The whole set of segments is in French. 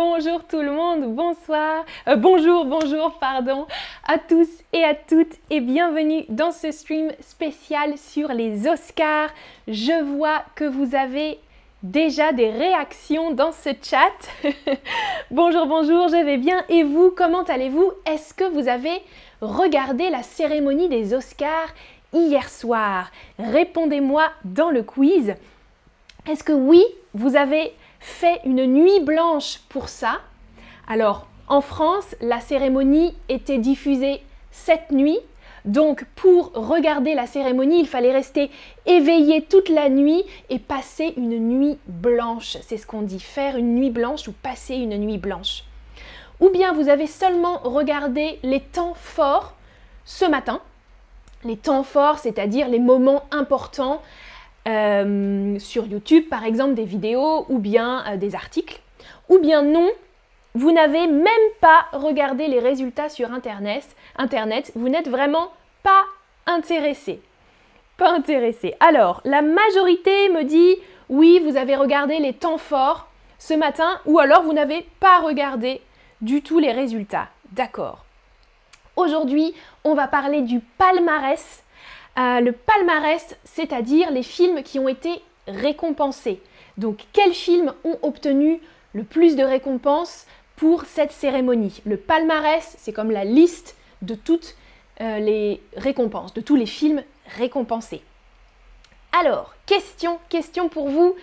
Bonjour tout le monde, bonsoir, euh, bonjour, bonjour, pardon à tous et à toutes et bienvenue dans ce stream spécial sur les Oscars. Je vois que vous avez déjà des réactions dans ce chat. bonjour, bonjour, je vais bien et vous, comment allez-vous? Est-ce que vous avez regardé la cérémonie des Oscars hier soir? Répondez-moi dans le quiz. Est-ce que oui, vous avez fait une nuit blanche pour ça Alors, en France, la cérémonie était diffusée cette nuit. Donc, pour regarder la cérémonie, il fallait rester éveillé toute la nuit et passer une nuit blanche. C'est ce qu'on dit, faire une nuit blanche ou passer une nuit blanche. Ou bien vous avez seulement regardé les temps forts ce matin. Les temps forts, c'est-à-dire les moments importants euh, sur YouTube, par exemple, des vidéos ou bien euh, des articles. Ou bien non, vous n'avez même pas regardé les résultats sur Internet. Internet, vous n'êtes vraiment pas intéressé. Pas intéressé. Alors, la majorité me dit oui, vous avez regardé les temps forts ce matin, ou alors vous n'avez pas regardé du tout les résultats. D'accord. Aujourd'hui, on va parler du palmarès le palmarès, c'est-à-dire les films qui ont été récompensés. Donc quels films ont obtenu le plus de récompenses pour cette cérémonie? Le palmarès, c'est comme la liste de toutes euh, les récompenses, de tous les films récompensés. Alors, question, question pour vous.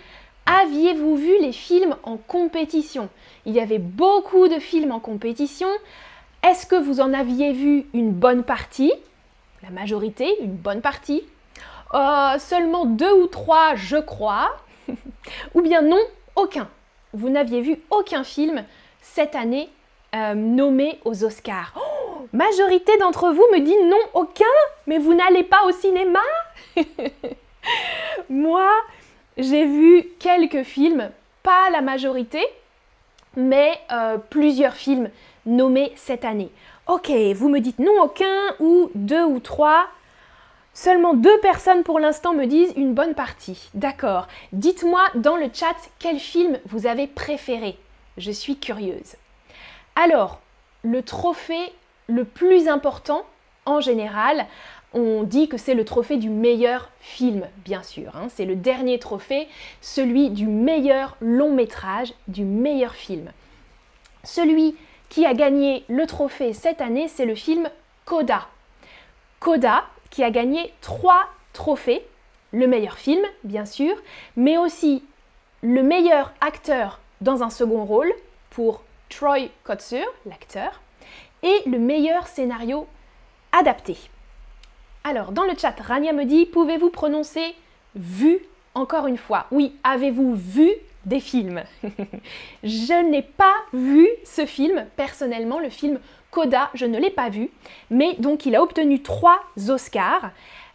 Aviez-vous vu les films en compétition? Il y avait beaucoup de films en compétition. Est-ce que vous en aviez vu une bonne partie? La majorité, une bonne partie, euh, seulement deux ou trois, je crois, ou bien non, aucun. Vous n'aviez vu aucun film cette année euh, nommé aux Oscars. Oh, majorité d'entre vous me dit non, aucun, mais vous n'allez pas au cinéma? Moi, j'ai vu quelques films, pas la majorité, mais euh, plusieurs films nommés cette année. Ok, vous me dites non aucun ou deux ou trois. Seulement deux personnes pour l'instant me disent une bonne partie. D'accord. Dites-moi dans le chat quel film vous avez préféré. Je suis curieuse. Alors, le trophée le plus important en général, on dit que c'est le trophée du meilleur film, bien sûr. Hein. C'est le dernier trophée, celui du meilleur long métrage, du meilleur film. Celui qui a gagné le trophée cette année, c'est le film Coda. Coda, qui a gagné trois trophées, le meilleur film, bien sûr, mais aussi le meilleur acteur dans un second rôle pour Troy Kotsur, l'acteur, et le meilleur scénario adapté. Alors, dans le chat, Rania me dit, pouvez-vous prononcer vu encore une fois? Oui, avez-vous vu des films. je n'ai pas vu ce film personnellement, le film Coda, je ne l'ai pas vu, mais donc il a obtenu trois Oscars.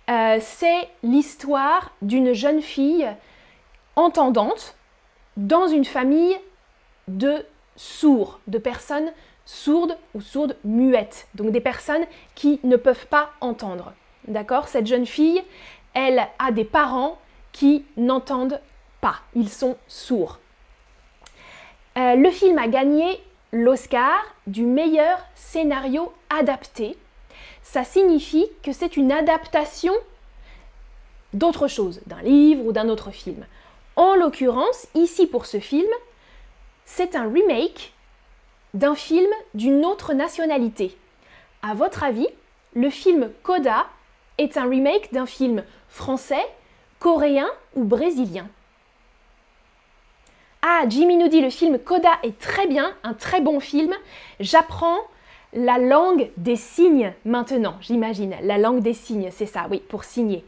Euh, c'est l'histoire d'une jeune fille entendante dans une famille de sourds, de personnes sourdes ou sourdes muettes, donc des personnes qui ne peuvent pas entendre. D'accord? Cette jeune fille, elle a des parents qui n'entendent pas, ils sont sourds. Euh, le film a gagné l'Oscar du meilleur scénario adapté. Ça signifie que c'est une adaptation d'autre chose, d'un livre ou d'un autre film. En l'occurrence, ici pour ce film, c'est un remake d'un film d'une autre nationalité. À votre avis, le film Coda est un remake d'un film français, coréen ou brésilien? Ah, Jimmy nous dit le film Coda est très bien, un très bon film. J'apprends la langue des signes maintenant, j'imagine. La langue des signes, c'est ça, oui, pour signer.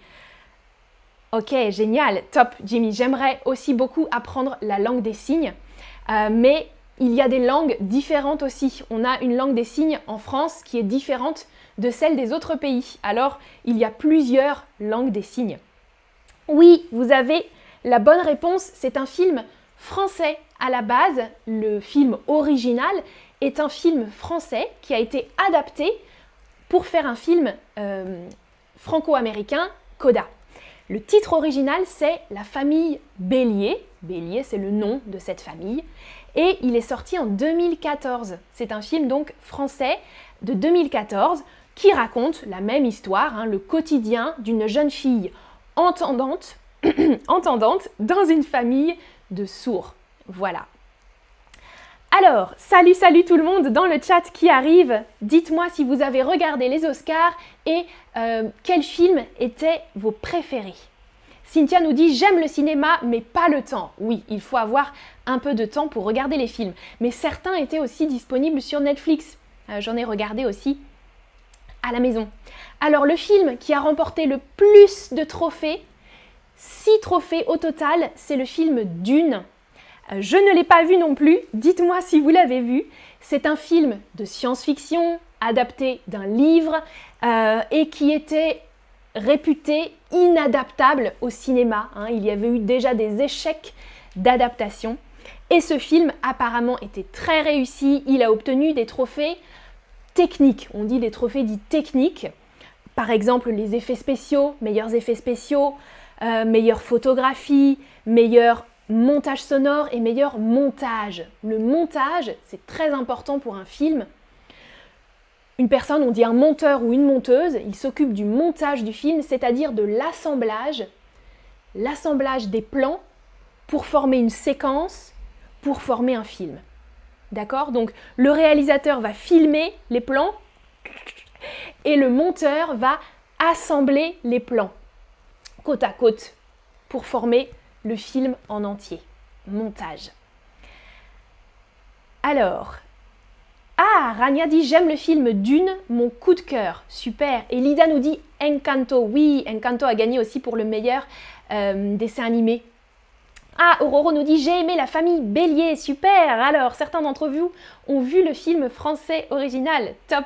Ok, génial, top, Jimmy. J'aimerais aussi beaucoup apprendre la langue des signes, euh, mais il y a des langues différentes aussi. On a une langue des signes en France qui est différente de celle des autres pays. Alors, il y a plusieurs langues des signes. Oui, vous avez la bonne réponse. C'est un film français à la base. Le film original est un film français qui a été adapté pour faire un film euh, franco-américain, Coda. Le titre original, c'est La famille Bélier, Bélier, c'est le nom de cette famille. Et il est sorti en 2014. C'est un film donc français de 2014 qui raconte la même histoire, hein, le quotidien d'une jeune fille entendante, entendante dans une famille de sourds. Voilà. Alors, salut, salut tout le monde dans le chat qui arrive. Dites-moi si vous avez regardé les Oscars et euh, quels films étaient vos préférés. Cynthia nous dit J'aime le cinéma, mais pas le temps. Oui, il faut avoir un peu de temps pour regarder les films. Mais certains étaient aussi disponibles sur Netflix. Euh, j'en ai regardé aussi à la maison. Alors, le film qui a remporté le plus de trophées, 6 trophées au total, c'est le film Dune. Euh, je ne l'ai pas vu non plus, dites-moi si vous l'avez vu. C'est un film de science-fiction adapté d'un livre euh, et qui était réputé inadaptable au cinéma. Hein. Il y avait eu déjà des échecs d'adaptation. Et ce film apparemment était très réussi. Il a obtenu des trophées techniques. On dit des trophées dits techniques. Par exemple, les effets spéciaux, meilleurs effets spéciaux, euh, meilleure photographie, meilleur montage sonore et meilleur montage. Le montage, c'est très important pour un film. Une personne, on dit un monteur ou une monteuse, il s'occupe du montage du film, c'est-à-dire de l'assemblage, l'assemblage des plans pour former une séquence, pour former un film. D'accord? Donc le réalisateur va filmer les plans et le monteur va assembler les plans côte à côte pour former le film en entier. Montage. Alors, ah, Rania dit j'aime le film Dune, mon coup de cœur. Super. Et Lida nous dit Encanto. Oui, Encanto a gagné aussi pour le meilleur euh, dessin animé. Ah, Aurora nous dit j'ai aimé la famille Bélier. Super. Alors, certains d'entre vous ont vu le film français original. Top.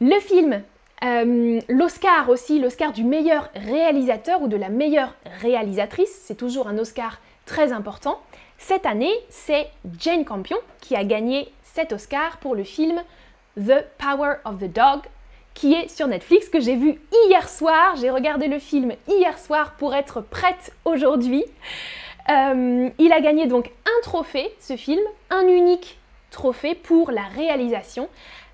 Le film, euh, l'Oscar aussi, l'Oscar du meilleur réalisateur ou de la meilleure réalisatrice, c'est toujours un Oscar très important. Cette année, c'est Jane Campion qui a gagné cet Oscar pour le film The Power of the Dog, qui est sur Netflix, que j'ai vu hier soir. J'ai regardé le film hier soir pour être prête aujourd'hui. Euh, il a gagné donc un trophée, ce film, un unique trophée pour la réalisation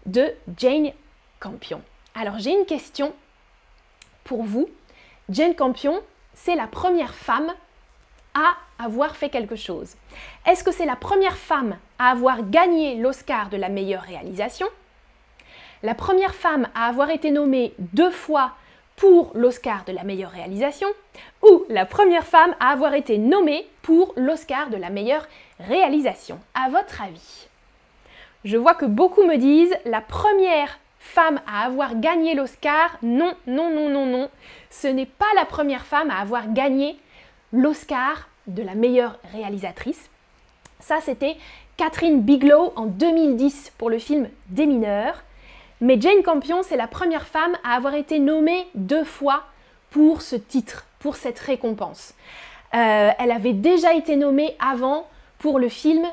de Jane Campion. Alors j'ai une question pour vous. Jane Campion, c'est la première femme à avoir fait quelque chose. Est-ce que c'est la première femme à avoir gagné l'Oscar de la meilleure réalisation? La première femme à avoir été nommée deux fois pour l'Oscar de la meilleure réalisation? Ou la première femme à avoir été nommée pour l'Oscar de la meilleure réalisation? À votre avis? Je vois que beaucoup me disent la première femme à avoir gagné l'Oscar. Non, non, non, non, non. Ce n'est pas la première femme à avoir gagné l'Oscar de la meilleure réalisatrice. Ça, c'était Catherine Bigelow en 2010 pour le film Des mineurs. Mais Jane Campion, c'est la première femme à avoir été nommée deux fois pour ce titre, pour cette récompense. Euh, elle avait déjà été nommée avant pour le film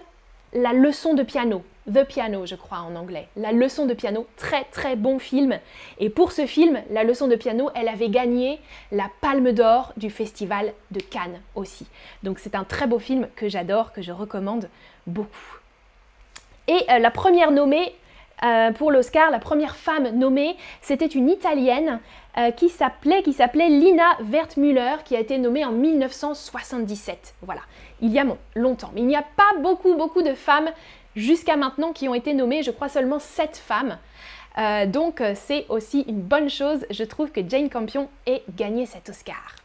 La leçon de piano The Piano, je crois en anglais. La leçon de piano, très très bon film. Et pour ce film, La leçon de piano, elle avait gagné la Palme d'Or du Festival de Cannes aussi. Donc c'est un très beau film que j'adore, que je recommande beaucoup. Et euh, la première nommée euh, pour l'Oscar, la première femme nommée, c'était une Italienne euh, qui s'appelait qui s'appelait Lina Wertmüller, qui a été nommée en 1977. Voilà, il y a longtemps. Mais il n'y a pas beaucoup beaucoup de femmes jusqu'à maintenant qui ont été nommées, je crois seulement 7 femmes. Euh, donc euh, c'est aussi une bonne chose, je trouve que Jane Campion ait gagné cet Oscar.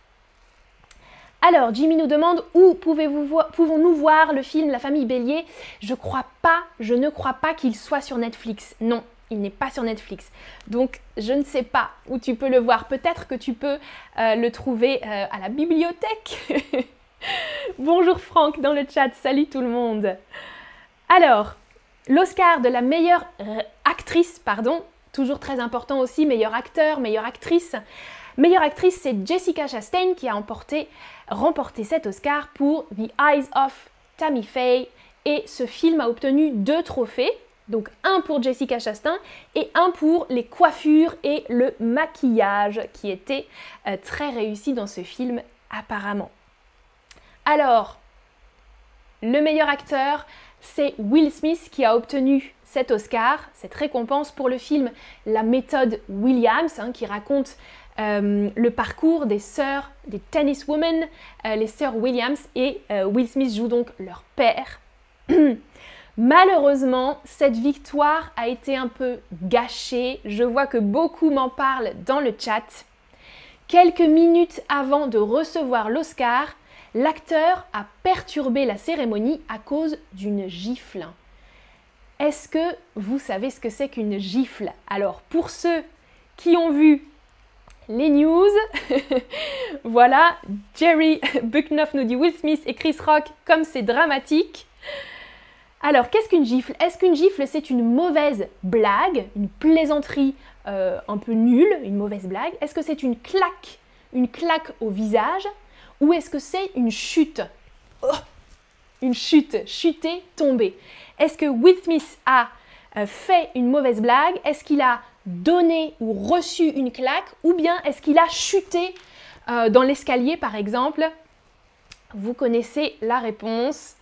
Alors, Jimmy nous demande où pouvons-nous voir le film La famille Bélier? Je crois pas, je ne crois pas qu'il soit sur Netflix. Non, il n'est pas sur Netflix. Donc, je ne sais pas où tu peux le voir. Peut-être que tu peux euh, le trouver à la bibliothèque. Bonjour Franck dans le chat, salut tout le monde. Alors, l'Oscar de la meilleure actrice, pardon, toujours très important aussi, meilleur acteur, meilleure actrice. Meilleure actrice, c'est Jessica Chastain qui a remporté cet Oscar pour The Eyes of Tammy Faye. Et ce film a obtenu deux trophées, donc un pour Jessica Chastain et un pour les coiffures et le maquillage qui était euh, très réussi dans ce film apparemment. Alors, le meilleur acteur, c'est Will Smith qui a obtenu cet Oscar, cette récompense pour le film La méthode Williams, hein, qui raconte euh, le parcours des sœurs, des tenniswomen, euh, les sœurs Williams, et euh, Will Smith joue donc leur père. Malheureusement, cette victoire a été un peu gâchée. Je vois que beaucoup m'en parlent dans le chat. Quelques minutes avant de recevoir l'Oscar, l'acteur a perturbé la cérémonie à cause d'une gifle. Est-ce que vous savez ce que c'est qu'une gifle? Alors, pour ceux qui ont vu les news, voilà, Jerry Bucknoff nous dit Will Smith et Chris Rock comme c'est dramatique. Alors, qu'est-ce qu'une gifle? Est-ce qu'une gifle, c'est une mauvaise blague, une plaisanterie euh, un peu nulle, une mauvaise blague? Est-ce que c'est une claque, une claque au visage? Ou est-ce que c'est une chute oh Une chute, chuter, tomber. Est-ce que Will a euh, fait une mauvaise blague? Est-ce qu'il a donné ou reçu une claque? Ou bien est-ce qu'il a chuté euh, dans l'escalier, par exemple? Vous connaissez la réponse.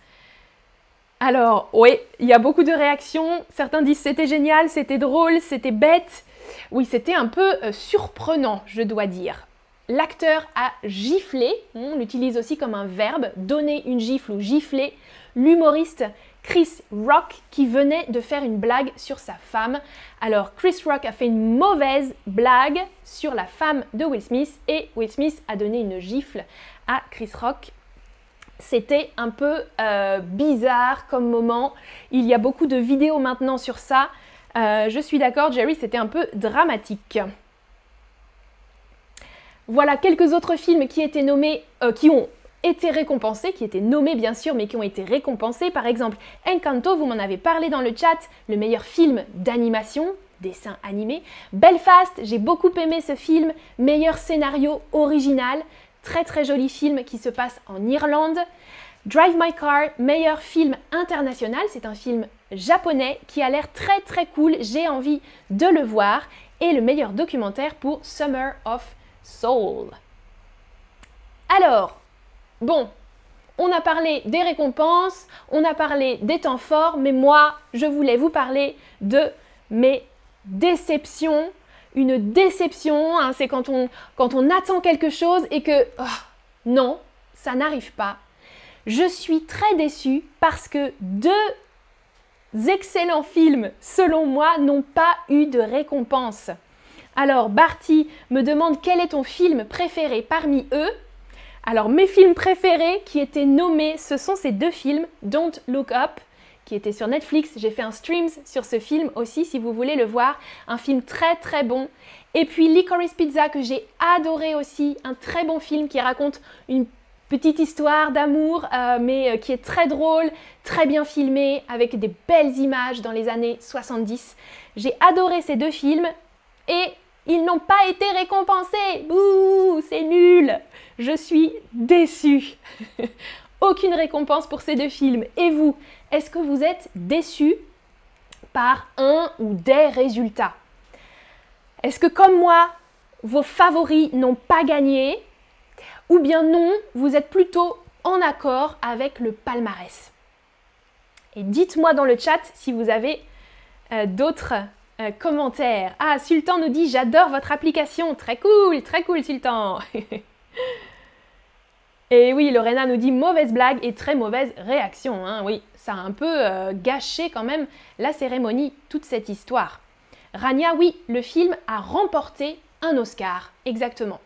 Alors, oui, il y a beaucoup de réactions. Certains disent c'était génial, c'était drôle, c'était bête. Oui, c'était un peu euh, surprenant, je dois dire. L'acteur a giflé, on l'utilise aussi comme un verbe, donner une gifle ou gifler. L'humoriste Chris Rock qui venait de faire une blague sur sa femme. Alors Chris Rock a fait une mauvaise blague sur la femme de Will Smith et Will Smith a donné une gifle à Chris Rock c'était un peu euh, bizarre comme moment. Il y a beaucoup de vidéos maintenant sur ça. Euh, je suis d'accord, Jerry, c'était un peu dramatique. Voilà quelques autres films qui étaient nommés, euh, qui ont été récompensés, qui étaient nommés bien sûr, mais qui ont été récompensés. Par exemple, Encanto, vous m'en avez parlé dans le chat, le meilleur film d'animation, dessin animé. Belfast, j'ai beaucoup aimé ce film, meilleur scénario original. Très très joli film qui se passe en Irlande. Drive My Car, meilleur film international, c'est un film japonais qui a l'air très très cool, j'ai envie de le voir. Et le meilleur documentaire pour Summer of Soul. Alors, bon, on a parlé des récompenses, on a parlé des temps forts, mais moi, je voulais vous parler de mes déceptions une déception, hein, c'est quand on, attend quelque chose et que oh, non, ça n'arrive pas. Je suis très déçue parce que deux excellents films, selon moi, n'ont pas eu de récompense. Alors, Barty me demande quel est ton film préféré parmi eux. Alors, mes films préférés qui étaient nommés, ce sont ces deux films, Don't Look Up qui était sur Netflix. J'ai fait un stream sur ce film aussi si vous voulez le voir. Un film très très bon. Et puis Licorice Pizza que j'ai adoré aussi. Un très bon film qui raconte une petite histoire d'amour, euh, mais euh, qui est très drôle, très bien filmé, avec des belles images dans les années 70. J'ai adoré ces deux films et ils n'ont pas été récompensés. Bouh, c'est nul. Je suis déçue. Aucune récompense pour ces deux films. Et vous, est-ce que vous êtes déçu par un ou des résultats? Est-ce que comme moi, vos favoris n'ont pas gagné? Ou bien non, vous êtes plutôt en accord avec le palmarès? Et dites-moi dans le chat si vous avez euh, d'autres euh, commentaires. Ah, Sultan nous dit j'adore votre application. Très cool, très cool Sultan. Et oui, Lorena nous dit mauvaise blague et très mauvaise réaction. Hein. Oui, ça a un peu euh, gâché quand même la cérémonie, toute cette histoire. Rania, oui, le film a remporté un Oscar, exactement.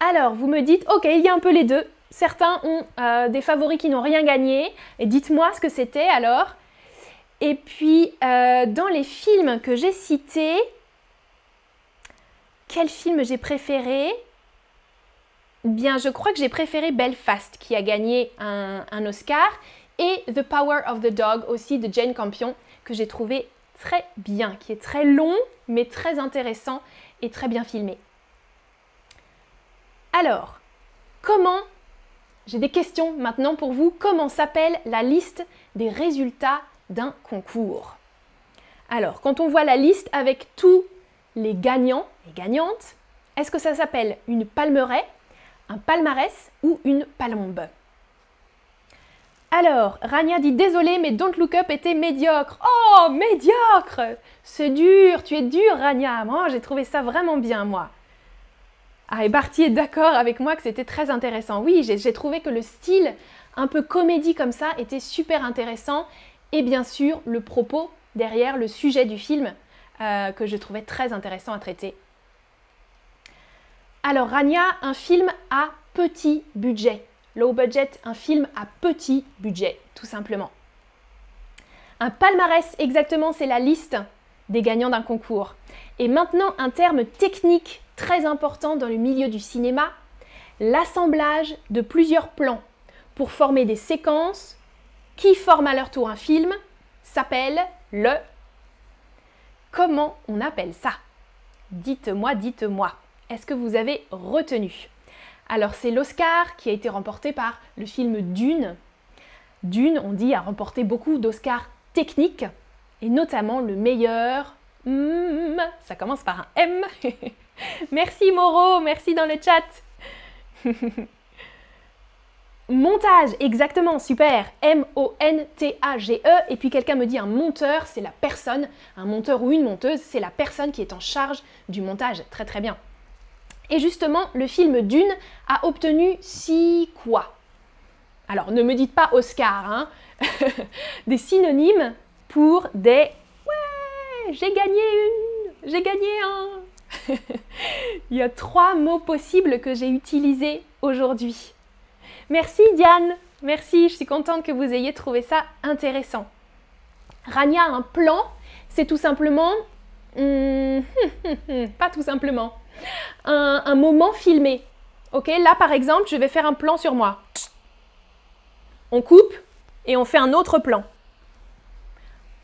Alors, vous me dites, ok, il y a un peu les deux. Certains ont euh, des favoris qui n'ont rien gagné. Et dites-moi ce que c'était alors. Et puis, euh, dans les films que j'ai cités, quel film j'ai préféré? Bien, je crois que j'ai préféré Belfast qui a gagné un, Oscar et The Power of the Dog aussi de Jane Campion que j'ai trouvé très bien, qui est très long mais très intéressant et très bien filmé. Alors, comment, j'ai des questions maintenant pour vous, comment s'appelle la liste des résultats d'un concours Alors, quand on voit la liste avec tous les gagnants et gagnantes, est-ce que ça s'appelle une palmeraie Un palmarès ou une palombe? Alors, Rania dit désolé, mais Don't Look Up était médiocre. Oh, médiocre C'est dur, tu es dur, Rania. Moi, j'ai trouvé ça vraiment bien, moi. Ah, et Barty est d'accord avec moi que c'était très intéressant. Oui, j'ai trouvé que le style un peu comédie comme ça était super intéressant. Et bien sûr, le propos derrière le sujet du film euh, que je trouvais très intéressant à traiter. Alors, Rania, un film à petit budget. Low budget, un film à petit budget, tout simplement. Un palmarès, exactement, c'est la liste des gagnants d'un concours. Et maintenant, un terme technique très important dans le milieu du cinéma, l'assemblage de plusieurs plans pour former des séquences qui forment à leur tour un film s'appelle le... Comment on appelle ça? Dites-moi, dites-moi. Est-ce que vous avez retenu? Alors c'est l'Oscar qui a été remporté par le film Dune. Dune, on dit, a remporté beaucoup d'Oscars techniques, et notamment le meilleur... Hmm, ça commence par un M. merci Moro, merci dans le chat. Montage, exactement, super. M-O-N-T-A-G-E. Et puis quelqu'un me dit un monteur, c'est la personne, un monteur ou une monteuse, c'est la personne qui est en charge du montage. Très très bien. Et justement, le film Dune a obtenu six quoi? Alors, ne me dites pas Oscar, hein Des synonymes pour des Ouais, j'ai gagné une, j'ai gagné un. Il y a trois mots possibles que j'ai utilisés aujourd'hui. Merci Diane, merci, je suis contente que vous ayez trouvé ça intéressant. Rania, un plan, c'est tout simplement... Hmm, pas tout simplement un, moment filmé. Ok, là par exemple, je vais faire un plan sur moi. On coupe et on fait un autre plan.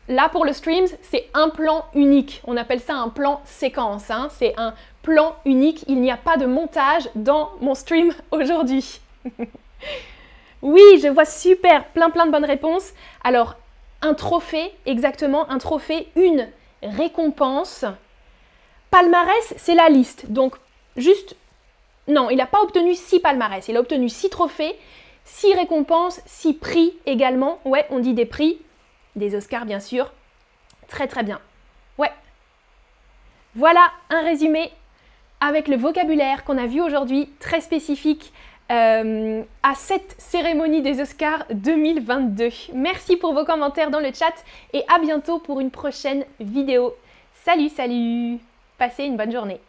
Là pour le streams, c'est un plan unique. On appelle ça un plan séquence. Hein. C'est un plan unique. Il n'y a pas de montage dans mon stream aujourd'hui. Oui, je vois super, plein plein de bonnes réponses. Alors, un trophée, exactement, un trophée, une récompense palmarès, c'est la liste. Donc, juste, non, il n'a pas obtenu six palmarès. Il a obtenu six trophées, six récompenses, six prix également. Ouais, on dit des prix, des Oscars bien sûr. Très très bien. Ouais. Voilà un résumé avec le vocabulaire qu'on a vu aujourd'hui, très spécifique euh, à cette cérémonie des Oscars 2022. Merci pour vos commentaires dans le chat et à bientôt pour une prochaine vidéo. Salut, salut Passez une bonne journée.